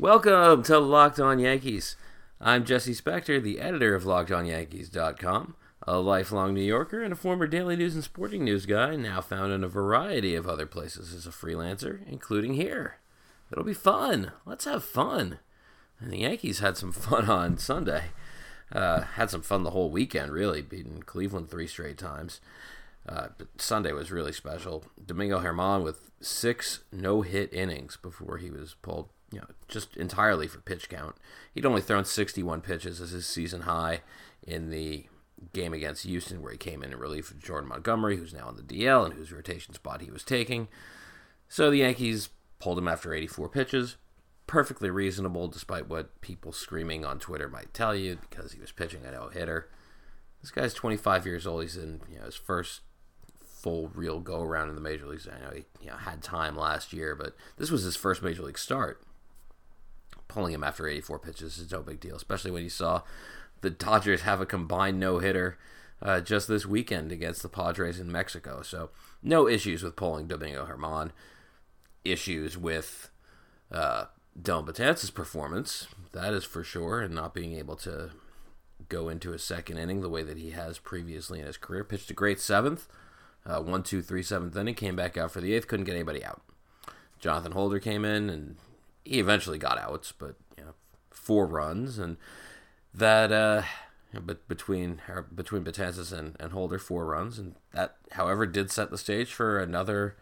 Welcome to Locked On Yankees. I'm Jesse Spector, the editor of LockedOnYankees.com, a lifelong New Yorker and a former daily news and sporting news guy, now found in a variety of other places as a freelancer, including here. It'll be fun. Let's have fun. And the Yankees had some fun on Sunday. Uh, had some fun the whole weekend, really, beating Cleveland three straight times. Uh, but Sunday was really special. Domingo Germán with six no-hit innings before he was pulled, you know, just entirely for pitch count. He'd only thrown 61 pitches as his season high in the game against Houston, where he came in in relief of Jordan Montgomery, who's now on the DL and whose rotation spot he was taking. So the Yankees pulled him after 84 pitches. Perfectly reasonable, despite what people screaming on Twitter might tell you, because he was pitching a no hitter. This guy's 25 years old. He's in you know, his first full real go around in the major leagues. I know he you know, had time last year, but this was his first major league start. Pulling him after 84 pitches is no big deal, especially when you saw the Dodgers have a combined no hitter uh, just this weekend against the Padres in Mexico. So no issues with pulling Domingo Germán. Issues with uh, Betances' performance, that is for sure, and not being able to go into a second inning the way that he has previously in his career. Pitched a great seventh uh, one, two, three, seventh inning, came back out for the eighth, couldn't get anybody out. Jonathan Holder came in and he eventually got outs, but you know, four runs and that uh, but between between Betances and, and Holder, four runs, and that, however, did set the stage for another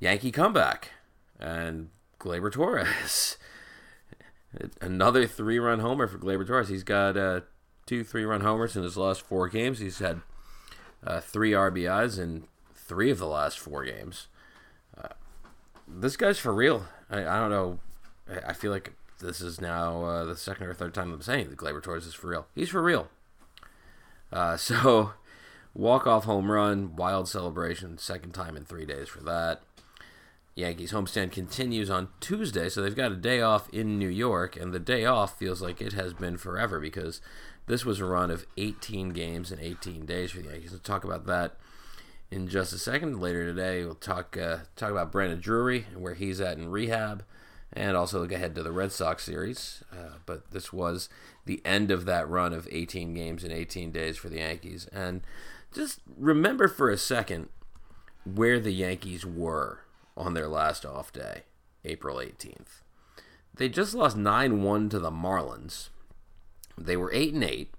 Yankee comeback. And Gleyber Torres, another three-run homer for Gleyber Torres. He's got uh, two three-run homers in his last four games. He's had uh, three RBIs in three of the last four games. Uh, this guy's for real. I, I, don't know. I, feel like this is now uh, the second or third time I'm saying that Gleyber Torres is for real. He's for real. Uh, so, walk off home run, wild celebration, second time in three days for that. Yankees homestand continues on Tuesday, so they've got a day off in New York, and the day off feels like it has been forever because this was a run of 18 games in 18 days for the Yankees. We'll talk about that in just a second. Later today, we'll talk uh, talk about Brandon Drury and where he's at in rehab, and also look ahead to the Red Sox series. Uh, but this was the end of that run of 18 games in 18 days for the Yankees. And just remember for a second where the Yankees were on their last off day, April 18th. They just lost 9 1 to the Marlins they were eight and eight.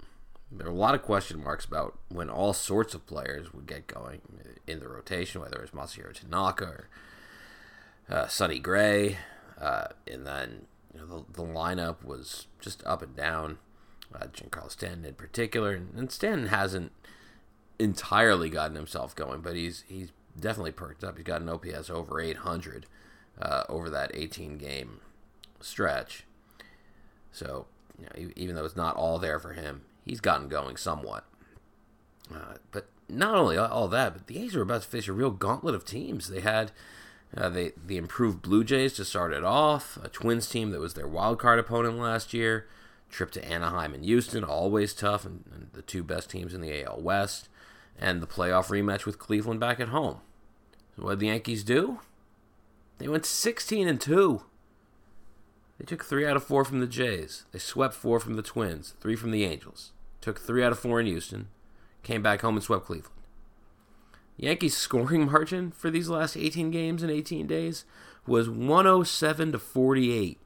There were a lot of question marks about when all sorts of players would get going in the rotation, whether it was Masahiro Tanaka or uh, Sonny Gray, uh, and then you know, the, the, lineup was just up and down. Uh, Giancarlo Stanton in particular, and, Stanton hasn't entirely gotten himself going, but he's he's definitely perked up. He's got an OPS over 800 uh, over that 18 game stretch. So you know, even though it's not all there for him, he's gotten going somewhat. Uh, but not only all that, but the A's were about to face a real gauntlet of teams. They had uh, the improved Blue Jays to start it off, a Twins team that was their wild card opponent last year. Trip to Anaheim and Houston, always tough, and, and the two best teams in the AL West, and the playoff rematch with Cleveland back at home. So what did the Yankees do? They went 16 and two. They took three out of four from the Jays. They swept four from the Twins, three from the Angels. Took three out of four in Houston. Came back home and swept Cleveland. Yankees' scoring margin for these last 18 games in 18 days was 107 to 48.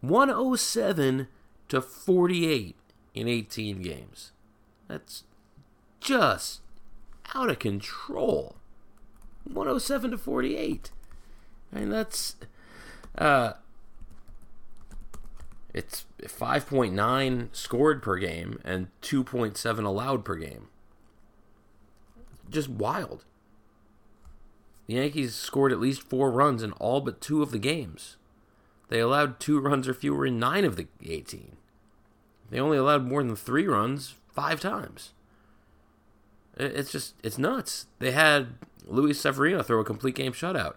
107 to 48 in 18 games. That's just out of control. 107 to 48. I mean, that's. Uh, it's 5.9 scored per game and 2.7 allowed per game. Just wild. The Yankees scored at least four runs in all but two of the games. They allowed two runs or fewer in nine of the 18. They only allowed more than three runs five times. It's just, it's nuts. They had Luis Severino throw a complete game shutout.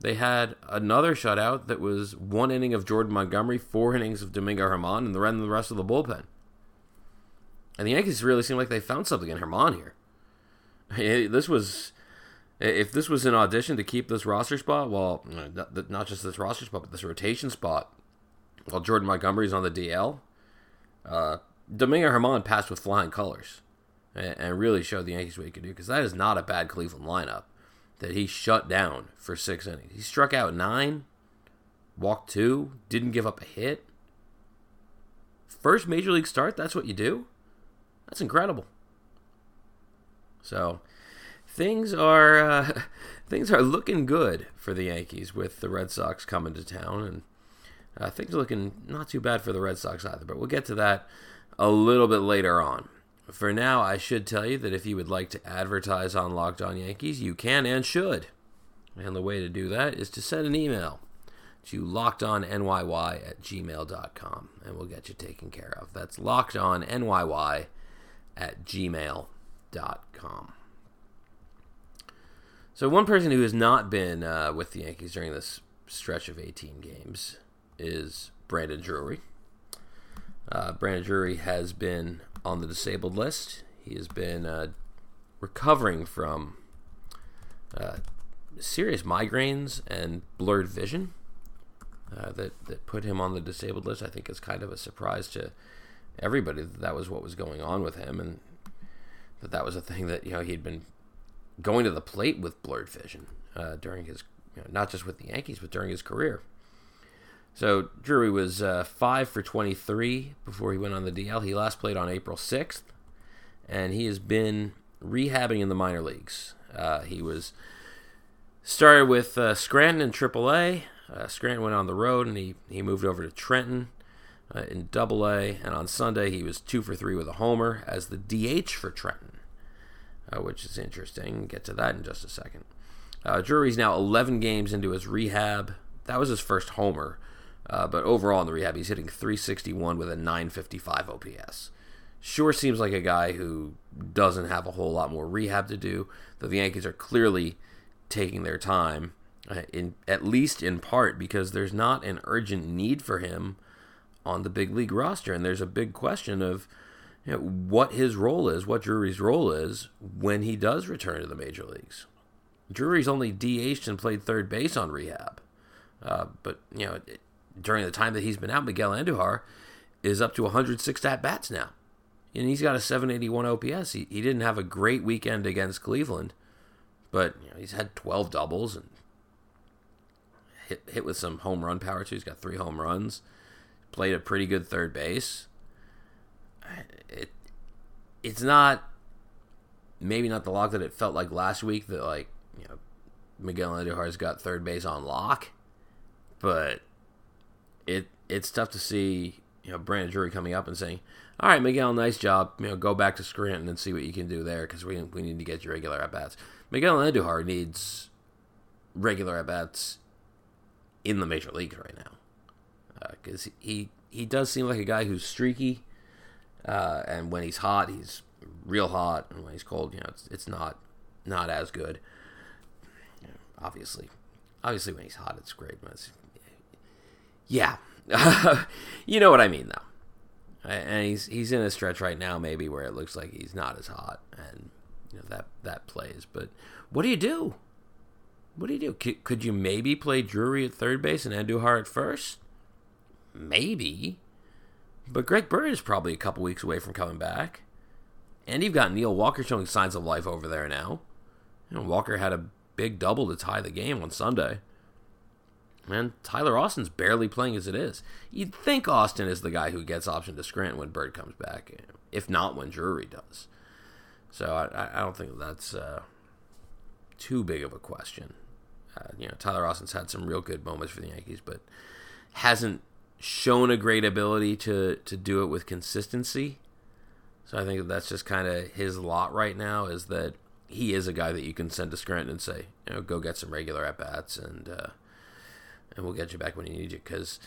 They had another shutout that was one inning of Jordan Montgomery, four innings of Domingo Germán, and the rest of the bullpen. And the Yankees really seem like they found something in Germán here. This was, if this was an audition to keep this roster spot, well, not just this roster spot, but this rotation spot while Jordan Montgomery's on the DL, uh, Domingo Germán passed with flying colors and, and really showed the Yankees what he could do because that is not a bad Cleveland lineup that he shut down for six innings. He struck out nine, walked two, didn't give up a hit. First major league start, that's what you do? That's incredible. So things are uh, things are looking good for the Yankees with the Red Sox coming to town, and uh, things are looking not too bad for the Red Sox either. But we'll get to that a little bit later on. For now, I should tell you that if you would like to advertise on Locked On Yankees, you can and should. And the way to do that is to send an email to lockedonnyy at gmail.com and we'll get you taken care of. That's lockedonnyy at gmail.com. So, one person who has not been uh, with the Yankees during this stretch of 18 games is Brandon Drury. Uh, Brandon Drury has been on the disabled list. He has been uh, recovering from uh, serious migraines and blurred vision uh, that that put him on the disabled list. I think is kind of a surprise to everybody that that was what was going on with him, and that that was a thing that you know he'd been going to the plate with blurred vision uh, during his you know, not just with the Yankees but during his career. So Drury was uh, five for 23 before he went on the DL. He last played on April 6th, and he has been rehabbing in the minor leagues. Uh, he was started with uh, Scranton in AAA. Uh, Scranton went on the road, and he, he moved over to Trenton uh, in Double A. And on Sunday, he was two for three with a homer as the DH for Trenton, uh, which is interesting. Get to that in just a second. Drury's now 11 games into his rehab. That was his first homer. Uh, but overall in the rehab, he's hitting 361 with a 955 OPS. Sure seems like a guy who doesn't have a whole lot more rehab to do, though the Yankees are clearly taking their time, uh, in at least in part because there's not an urgent need for him on the big league roster, and there's a big question of you know, what his role is, what Drury's role is when he does return to the major leagues. Drury's only DH'd and played third base on rehab, uh, but you know. It, during the time that he's been out, Miguel Andujar is up to 106 at bats now. And he's got a 781 OPS. He, he didn't have a great weekend against Cleveland, but you know, he's had 12 doubles and hit, hit with some home run power too. He's got three home runs, played a pretty good third base. It, it's not, maybe not the lock that it felt like last week that, like, you know, Miguel Andujar's got third base on lock, but it it's tough to see you know Brandon Drury coming up and saying, "All right, Miguel, nice job. You know, go back to Scranton and see what you can do there because we we need to get you regular at bats." Miguel Andujar needs regular at bats in the major leagues right now because uh, he he does seem like a guy who's streaky, uh, and when he's hot, he's real hot, and when he's cold, you know, it's it's not not as good. Obviously, obviously when he's hot, it's great. But it's, yeah, you know what I mean, though. And he's he's in a stretch right now, maybe where it looks like he's not as hot, and you know that that plays. But what do you do? What do you do? Could, could you maybe play Drury at third base and Andujar at first? Maybe. But Greg Bird is probably a couple weeks away from coming back. And you've got Neil Walker showing signs of life over there now. You know, Walker had a big double to tie the game on Sunday. And Tyler Austin's barely playing as it is. You'd think Austin is the guy who gets option to Scranton when Bird comes back, if not when Drury does. So I, I don't think that's uh, too big of a question. Uh, you know, Tyler Austin's had some real good moments for the Yankees, but hasn't shown a great ability to to do it with consistency. So I think that's just kind of his lot right now is that he is a guy that you can send to Scranton and say, you know, go get some regular at bats and. Uh, and we'll get you back when you need you because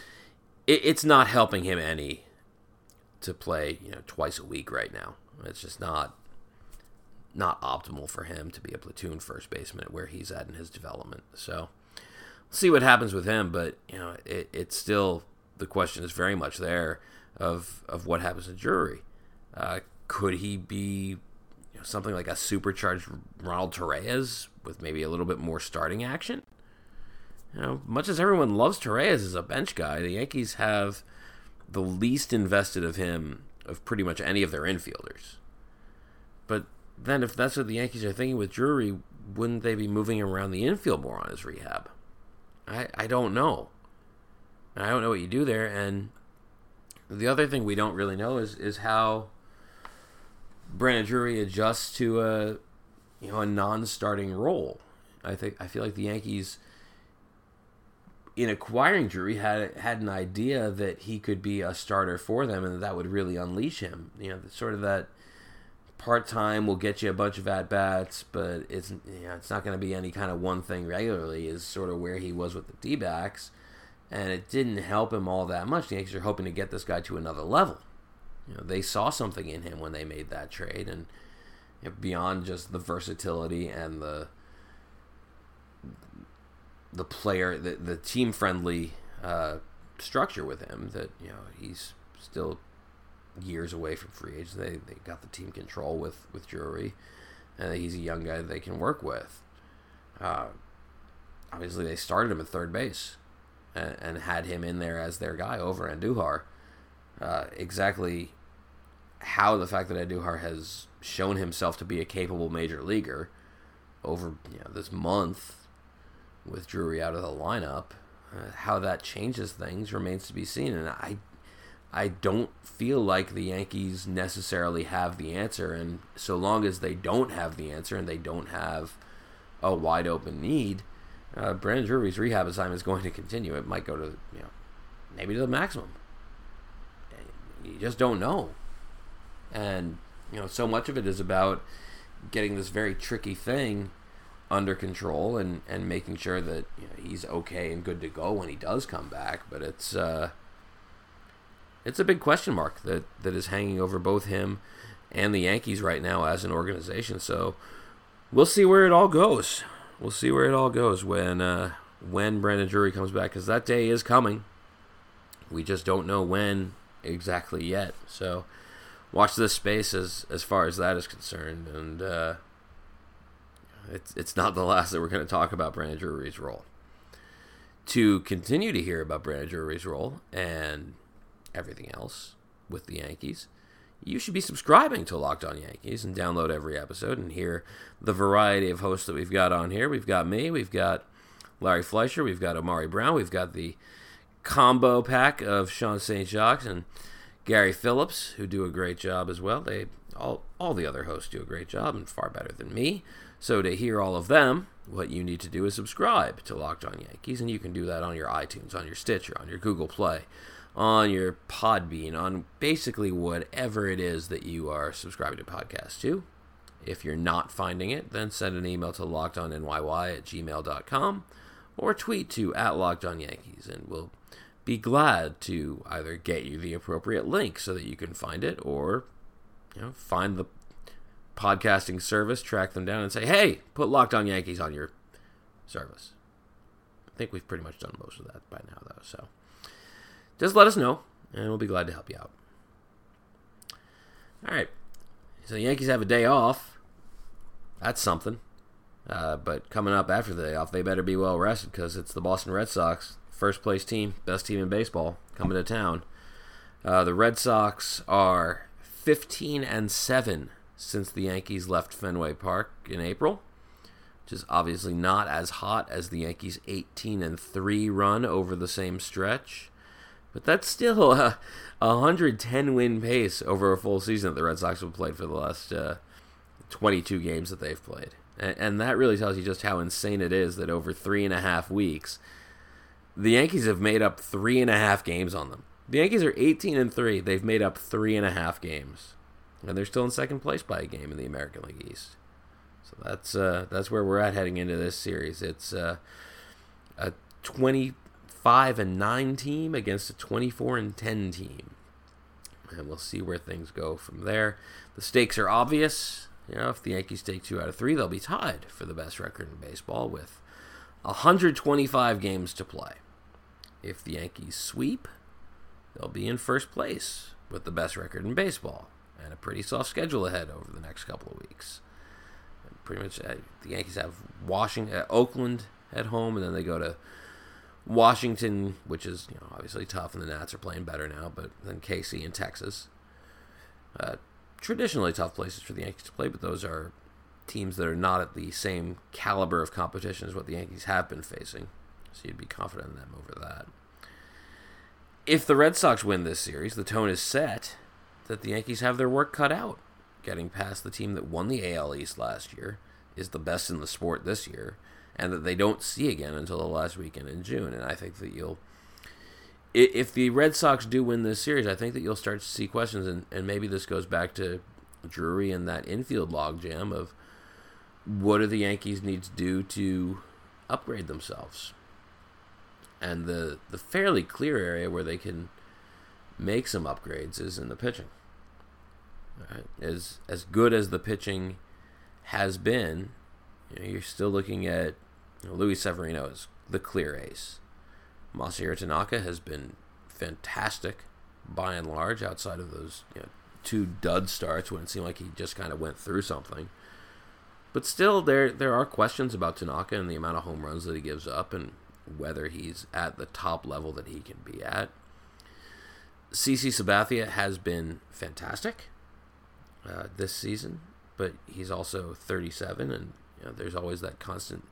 it, it's not helping him any to play you know twice a week right now. It's just not not optimal for him to be a platoon first baseman where he's at in his development. So see what happens with him, but you know it, it's still the question is very much there of of what happens to Drury. Uh, could he be you know, something like a supercharged Ronald Torreyes with maybe a little bit more starting action? you know, much as everyone loves Torreyes as a bench guy, the Yankees have the least invested of him of pretty much any of their infielders. But then, if that's what the Yankees are thinking with Drury, wouldn't they be moving him around the infield more on his rehab? I I don't know. I don't know what you do there. And the other thing we don't really know is is how Brandon Drury adjusts to a you know a non-starting role. I think I feel like the Yankees in acquiring Drury had had an idea that he could be a starter for them and that, that would really unleash him. You know, sort of that part time will get you a bunch of at bats, but it's you know, it's not going to be any kind of one thing regularly. Is sort of where he was with the D backs, and it didn't help him all that much. The Yankees are hoping to get this guy to another level. You know, they saw something in him when they made that trade, and you know, beyond just the versatility and the the player, the the team friendly uh, structure with him, that you know he's still years away from free agents. They they got the team control with with Drury, and he's a young guy they can work with. Uh, obviously, they started him at third base, and, and, had him in there as their guy over Andujar. Uh, exactly how the fact that Andujar has shown himself to be a capable major leaguer over you know, this month with Drury out of the lineup, uh, how that changes things remains to be seen. And I I don't feel like the Yankees necessarily have the answer. And so long as they don't have the answer and they don't have a wide open need, uh, Brandon Drury's rehab assignment is going to continue. It might go to, you know, maybe to the maximum. You just don't know. And, you know, so much of it is about getting this very tricky thing under control and, and making sure that you know, he's okay and good to go when he does come back. But it's, uh, it's a big question mark that, that is hanging over both him and the Yankees right now as an organization. So we'll see where it all goes. We'll see where it all goes when uh, when Brandon Drury comes back because that day is coming. We just don't know when exactly yet. So watch this space as as far as that is concerned, and uh, it's it's not the last that we're going to talk about Brandon Drury's role. To continue to hear about Brandon Drury's role and everything else with the Yankees, you should be subscribing to Locked On Yankees and download every episode and hear the variety of hosts that we've got on here. We've got me, we've got Larry Fleischer, we've got Amari Brown, we've got the combo pack of Sean St. Jacques and Gary Phillips, who do a great job as well. They all all the other hosts do a great job and far better than me. So to hear all of them, what you need to do is subscribe to Locked On Yankees, and you can do that on your iTunes, on your Stitcher, on your Google Play, on your Podbean, on basically whatever it is that you are subscribing to podcasts to. If you're not finding it, then send an email to lockedonnyy at gmail.com or tweet to at lockedonyankees, and we'll be glad to either get you the appropriate link so that you can find it or you know find the podcasting service, track them down, and say, hey, put Locked On Yankees on your service. I think we've pretty much done most of that by now, though, so just let us know, and we'll be glad to help you out. All right. So the Yankees have a day off. That's something. Uh, but coming up after the day off, they better be well rested because it's the Boston Red Sox, first place team, best team in baseball, coming to town. Uh, the Red Sox are 15 and 7 since the Yankees left Fenway Park in April, which is obviously not as hot as the Yankees' 18 and 3 run over the same stretch. But that's still a, 110 win pace over a full season that the Red Sox have played for the last uh, 22 games that they've played. And, and that really tells you just how insane it is that over three and a half weeks, the Yankees have made up three and a half games on them. The Yankees are 18 and 3. They've made up three and a half games. And they're still in second place by a game in the American League East. So that's uh, that's where we're at heading into this series. It's uh, a 20 5 and 9 team against a 24 and 10 team. And we'll see where things go from there. The stakes are obvious. You know, if the Yankees take two out of three, they'll be tied for the best record in baseball with 125 games to play. If the Yankees sweep, they'll be in first place with the best record in baseball and a pretty soft schedule ahead over the next couple of weeks. And pretty much, uh, the Yankees have Washington, uh, Oakland at home, and then they go to Washington, which is you know, obviously tough, and the Nats are playing better now, but then KC and Texas. Uh, traditionally tough places for the Yankees to play, but those are teams that are not at the same caliber of competition as what the Yankees have been facing. So you'd be confident in them over that. If the Red Sox win this series, the tone is set that the Yankees have their work cut out. Getting past the team that won the AL East last year is the best in the sport this year, and that they don't see again until the last weekend in June. And I think that you'll, if the Red Sox do win this series, I think that you'll start to see questions, and, and maybe this goes back to Drury and that infield logjam of what do the Yankees need to do to upgrade themselves? And the the fairly clear area where they can make some upgrades is in the pitching. Right? As as good as the pitching has been, you know, you're still looking at Luis Severino is the clear ace. Masahiro Tanaka has been fantastic by and large, outside of those you know, two dud starts when it seemed like he just kind of went through something. But still, there there are questions about Tanaka and the amount of home runs that he gives up, and whether he's at the top level that he can be at. CC Sabathia has been fantastic uh, this season, but he's also 37, and you know, there's always that constant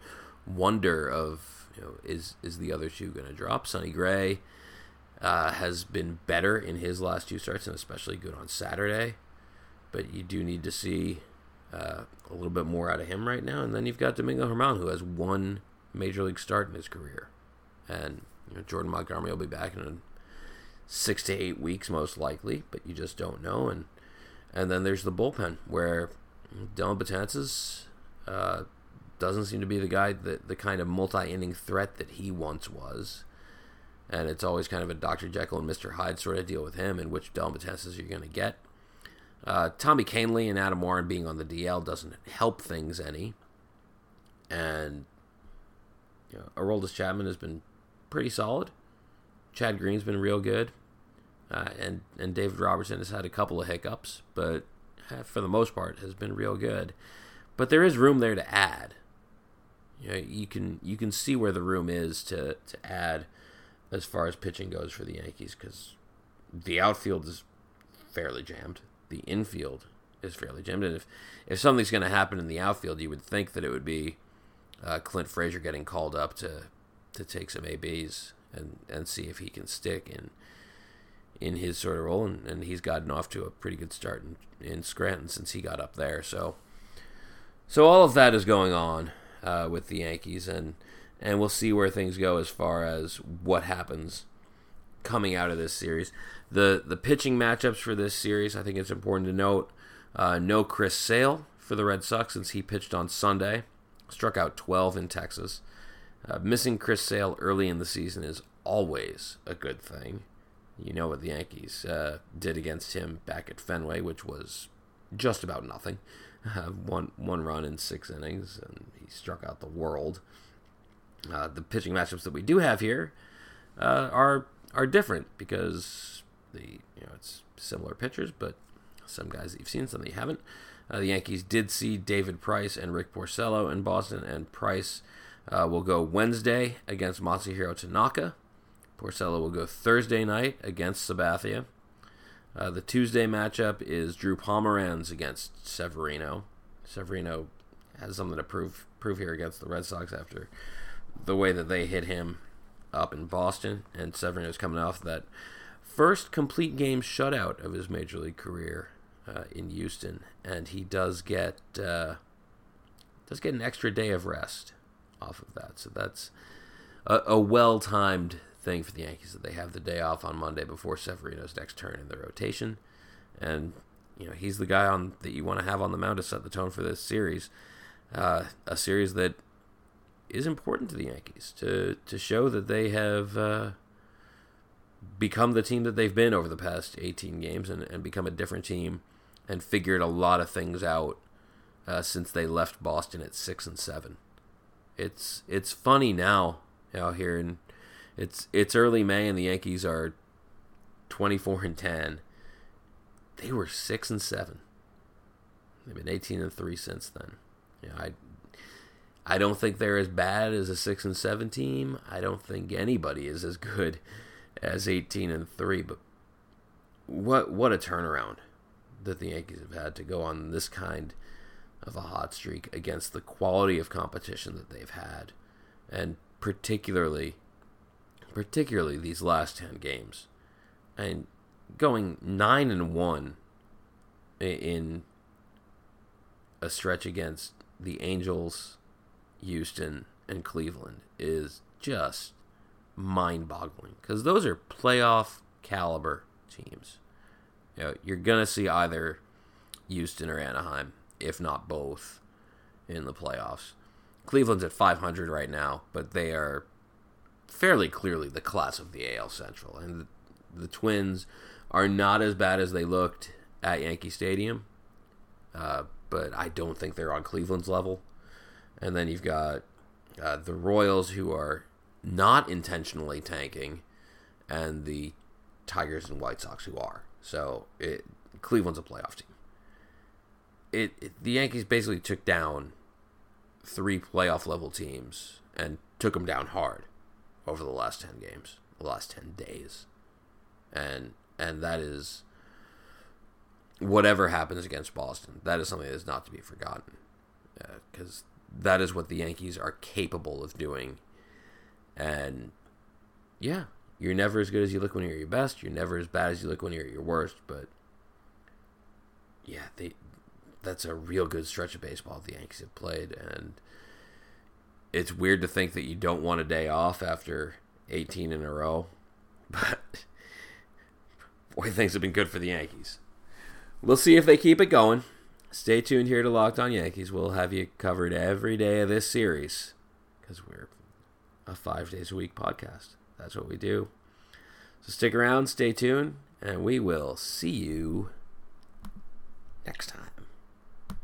wonder of you know is is the other shoe going to drop? Sonny Gray uh, has been better in his last two starts, and especially good on Saturday. But you do need to see uh, a little bit more out of him right now. And then you've got Domingo Germán who has one major league start in his career, and you know, Jordan Montgomery will be back in six to eight weeks most likely, but you just don't know. And and then there's the bullpen where Dellin Betances uh, doesn't seem to be the guy that the kind of multi-inning threat that he once was. And it's always kind of a Dr. Jekyll and Mr. Hyde sort of deal with him and which Dellin you're going to get. Uh, Tommy Kahnle and Adam Warren being on the DL doesn't help things any. And you know, Aroldis Chapman has been pretty solid. Chad Green's been real good. Uh, and, and David Robertson has had a couple of hiccups, but for the most part has been real good. But there is room there to add. You can you can see where the room is to, to add as far as pitching goes for the Yankees because the outfield is fairly jammed the infield is fairly jammed. And if, if something's going to happen in the outfield, you would think that it would be uh, Clint Frazier getting called up to to take some ABs and, and see if he can stick in in his sort of role. And, and he's gotten off to a pretty good start in, in Scranton since he got up there. So so all of that is going on uh, with the Yankees, and and we'll see where things go as far as what happens coming out of this series. The the pitching matchups for this series, I think it's important to note. Uh, no Chris Sale for the Red Sox since he pitched on Sunday, struck out 12 in Texas. Uh, missing Chris Sale early in the season is always a good thing. You know what the Yankees uh, did against him back at Fenway, which was just about nothing. Uh, one one run in six innings, and he struck out the world. Uh, the pitching matchups that we do have here uh, are are different because the you know it's similar pitchers, but some guys that you've seen, some that you haven't. Uh, the Yankees did see David Price and Rick Porcello in Boston, and Price uh, will go Wednesday against Masahiro Tanaka. Porcello will go Thursday night against Sabathia. Uh, the Tuesday matchup is Drew Pomeranz against Severino. Severino has something to prove prove here against the Red Sox after the way that they hit him up in Boston, and Severino's coming off that first complete game shutout of his major league career uh, in Houston, and he does get uh, does get an extra day of rest off of that. So that's a, a well timed thing for the Yankees that they have the day off on Monday before Severino's next turn in the rotation, and you know he's the guy on that you want to have on the mound to set the tone for this series, uh, a series that is important to the Yankees to to show that they have uh, become the team that they've been over the past 18 games and, and become a different team and figured a lot of things out uh, since they left Boston at six and seven. It's it's funny now out here and it's it's early May and the Yankees are 24 and 10. They were six and seven. They've been 18 and three since then. Yeah, I I don't think they're as bad as a six and seven team. I don't think anybody is as good as eighteen and three. But what what a turnaround that the Yankees have had to go on this kind of a hot streak against the quality of competition that they've had, and particularly particularly these last ten games, and going nine and one in a stretch against the Angels, Houston, and Cleveland is just mind boggling because those are playoff caliber teams. You know, you're going to see either Houston or Anaheim, if not both, in the playoffs. Cleveland's at 500 right now, but they are fairly clearly the class of the AL Central. And the, the Twins are not as bad as they looked at Yankee Stadium, uh, but I don't think they're on Cleveland's level. And then you've got uh, the Royals, who are not intentionally tanking, and the Tigers and White Sox, who are. So it, Cleveland's a playoff team. It, it the Yankees basically took down three playoff level teams and took them down hard over the last 10 games, the last 10 days. And and that is whatever happens against Boston, that is something that is not to be forgotten. Because uh, that is what the Yankees are capable of doing. And yeah, you're never as good as you look when you're at your best. You're never as bad as you look when you're at your worst. But yeah, they that's a real good stretch of baseball the Yankees have played. And it's weird to think that you don't want a day off after 18 in a row. But boy, things have been good for the Yankees. We'll see if they keep it going. Stay tuned here to Locked On Yankees. We'll have you covered every day of this series because we're a five days a week podcast. That's what we do. So stick around, stay tuned, and we will see you next time.